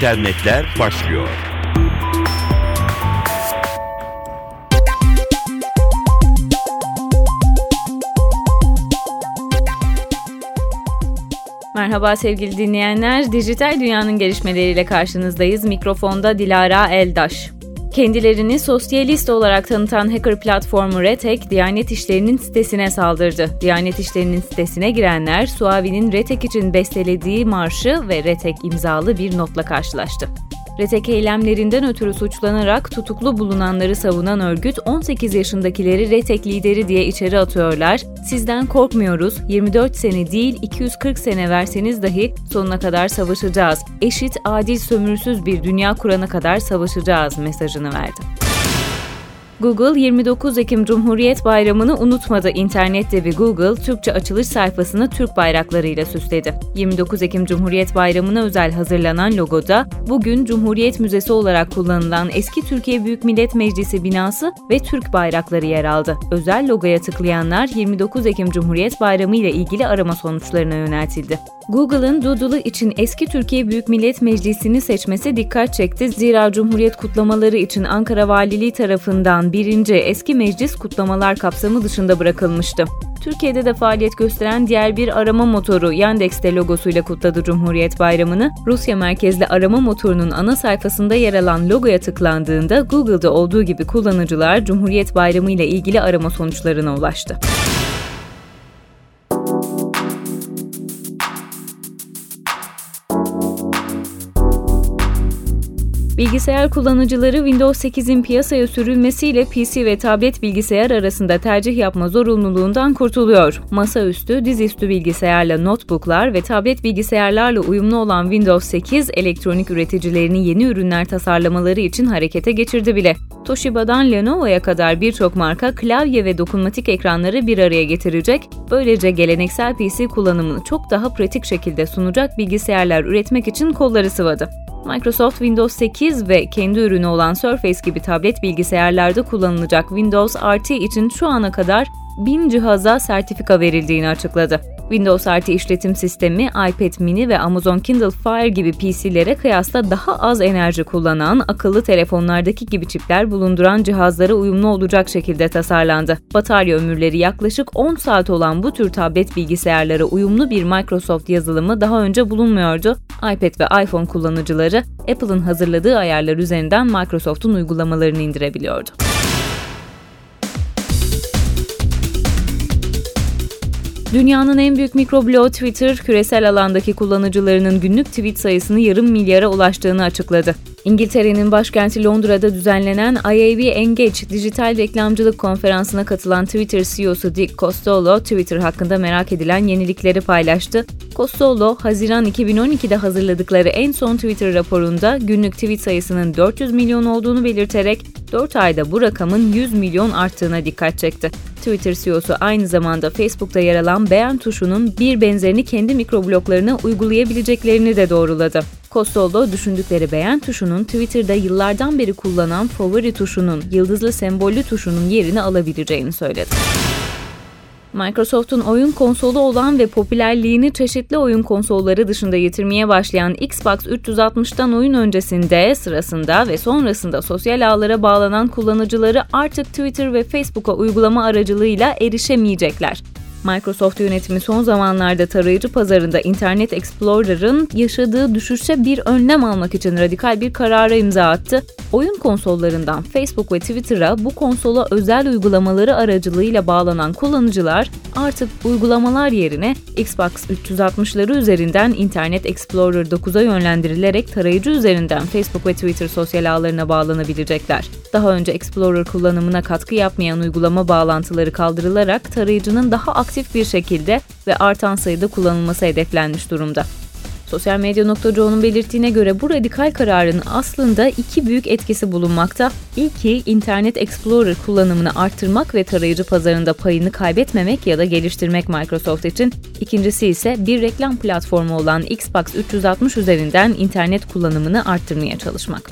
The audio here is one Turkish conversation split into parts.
internetler başlıyor. Merhaba sevgili dinleyenler. Dijital dünyanın gelişmeleriyle karşınızdayız. Mikrofonda Dilara Eldaş. Kendilerini sosyalist olarak tanıtan hacker platformu Retek, Diyanet İşleri'nin sitesine saldırdı. Diyanet İşleri'nin sitesine girenler, Suavi'nin Retek için bestelediği marşı ve Retek imzalı bir notla karşılaştı. Retek eylemlerinden ötürü suçlanarak tutuklu bulunanları savunan örgüt 18 yaşındakileri Retek lideri diye içeri atıyorlar. Sizden korkmuyoruz. 24 sene değil 240 sene verseniz dahi sonuna kadar savaşacağız. Eşit, adil, sömürsüz bir dünya kurana kadar savaşacağız mesajını verdi. Google 29 Ekim Cumhuriyet Bayramı'nı unutmadı. İnternette bir Google Türkçe açılış sayfasını Türk bayraklarıyla süsledi. 29 Ekim Cumhuriyet Bayramı'na özel hazırlanan logoda bugün Cumhuriyet Müzesi olarak kullanılan eski Türkiye Büyük Millet Meclisi binası ve Türk bayrakları yer aldı. Özel logoya tıklayanlar 29 Ekim Cumhuriyet Bayramı ile ilgili arama sonuçlarına yöneltildi. Google'ın Doodle için eski Türkiye Büyük Millet Meclisi'ni seçmesi dikkat çekti. Zira Cumhuriyet kutlamaları için Ankara Valiliği tarafından birinci eski meclis kutlamalar kapsamı dışında bırakılmıştı. Türkiye'de de faaliyet gösteren diğer bir arama motoru Yandex'te logosuyla kutladı Cumhuriyet Bayramı'nı. Rusya merkezli arama motorunun ana sayfasında yer alan logoya tıklandığında Google'da olduğu gibi kullanıcılar Cumhuriyet Bayramı ile ilgili arama sonuçlarına ulaştı. Bilgisayar kullanıcıları Windows 8'in piyasaya sürülmesiyle PC ve tablet bilgisayar arasında tercih yapma zorunluluğundan kurtuluyor. Masaüstü, dizüstü bilgisayarla notebooklar ve tablet bilgisayarlarla uyumlu olan Windows 8, elektronik üreticilerini yeni ürünler tasarlamaları için harekete geçirdi bile. Toshiba'dan Lenovo'ya kadar birçok marka klavye ve dokunmatik ekranları bir araya getirecek, böylece geleneksel PC kullanımını çok daha pratik şekilde sunacak bilgisayarlar üretmek için kolları sıvadı. Microsoft Windows 8 ve kendi ürünü olan Surface gibi tablet bilgisayarlarda kullanılacak Windows RT için şu ana kadar 1000 cihaza sertifika verildiğini açıkladı. Windows RT işletim sistemi iPad mini ve Amazon Kindle Fire gibi PC'lere kıyasla daha az enerji kullanan, akıllı telefonlardaki gibi çipler bulunduran cihazlara uyumlu olacak şekilde tasarlandı. Batarya ömürleri yaklaşık 10 saat olan bu tür tablet bilgisayarlara uyumlu bir Microsoft yazılımı daha önce bulunmuyordu. iPad ve iPhone kullanıcıları Apple'ın hazırladığı ayarlar üzerinden Microsoft'un uygulamalarını indirebiliyordu. Dünyanın en büyük mikrobloğu Twitter, küresel alandaki kullanıcılarının günlük tweet sayısını yarım milyara ulaştığını açıkladı. İngiltere'nin başkenti Londra'da düzenlenen IAB Engage dijital reklamcılık konferansına katılan Twitter CEO'su Dick Costolo, Twitter hakkında merak edilen yenilikleri paylaştı. Costolo, Haziran 2012'de hazırladıkları en son Twitter raporunda günlük tweet sayısının 400 milyon olduğunu belirterek 4 ayda bu rakamın 100 milyon arttığına dikkat çekti. Twitter CEO'su aynı zamanda Facebook'ta yer alan beğen tuşunun bir benzerini kendi mikrobloklarına uygulayabileceklerini de doğruladı. Costello düşündükleri beğen tuşunun Twitter'da yıllardan beri kullanan favori tuşunun, yıldızlı sembollü tuşunun yerini alabileceğini söyledi. Microsoft'un oyun konsolu olan ve popülerliğini çeşitli oyun konsolları dışında yitirmeye başlayan Xbox 360'tan oyun öncesinde, sırasında ve sonrasında sosyal ağlara bağlanan kullanıcıları artık Twitter ve Facebook'a uygulama aracılığıyla erişemeyecekler. Microsoft yönetimi son zamanlarda tarayıcı pazarında Internet Explorer'ın yaşadığı düşüşe bir önlem almak için radikal bir karara imza attı. Oyun konsollarından Facebook ve Twitter'a bu konsola özel uygulamaları aracılığıyla bağlanan kullanıcılar artık uygulamalar yerine Xbox 360'ları üzerinden Internet Explorer 9'a yönlendirilerek tarayıcı üzerinden Facebook ve Twitter sosyal ağlarına bağlanabilecekler. Daha önce Explorer kullanımına katkı yapmayan uygulama bağlantıları kaldırılarak tarayıcının daha aktif bir şekilde ve artan sayıda kullanılması hedeflenmiş durumda. Sosyal medya.co'nun belirttiğine göre bu radikal kararın aslında iki büyük etkisi bulunmakta. İlki Internet Explorer kullanımını arttırmak ve tarayıcı pazarında payını kaybetmemek ya da geliştirmek Microsoft için. İkincisi ise bir reklam platformu olan Xbox 360 üzerinden internet kullanımını arttırmaya çalışmak.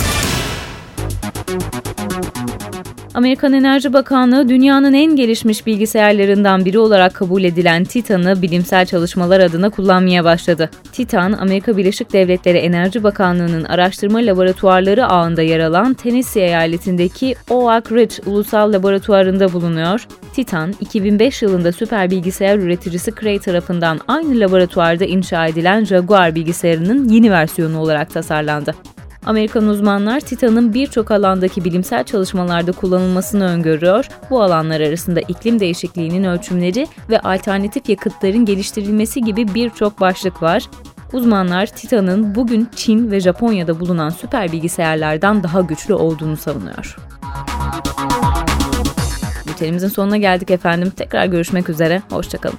Amerikan Enerji Bakanlığı dünyanın en gelişmiş bilgisayarlarından biri olarak kabul edilen Titan'ı bilimsel çalışmalar adına kullanmaya başladı. Titan, Amerika Birleşik Devletleri Enerji Bakanlığı'nın araştırma laboratuvarları ağında yer alan Tennessee eyaletindeki Oak Ridge Ulusal Laboratuvarı'nda bulunuyor. Titan, 2005 yılında süper bilgisayar üreticisi Cray tarafından aynı laboratuvarda inşa edilen Jaguar bilgisayarının yeni versiyonu olarak tasarlandı. Amerikan uzmanlar Titan'ın birçok alandaki bilimsel çalışmalarda kullanılmasını öngörüyor. Bu alanlar arasında iklim değişikliğinin ölçümleri ve alternatif yakıtların geliştirilmesi gibi birçok başlık var. Uzmanlar Titan'ın bugün Çin ve Japonya'da bulunan süper bilgisayarlardan daha güçlü olduğunu savunuyor. Bültenimizin sonuna geldik efendim. Tekrar görüşmek üzere. Hoşçakalın.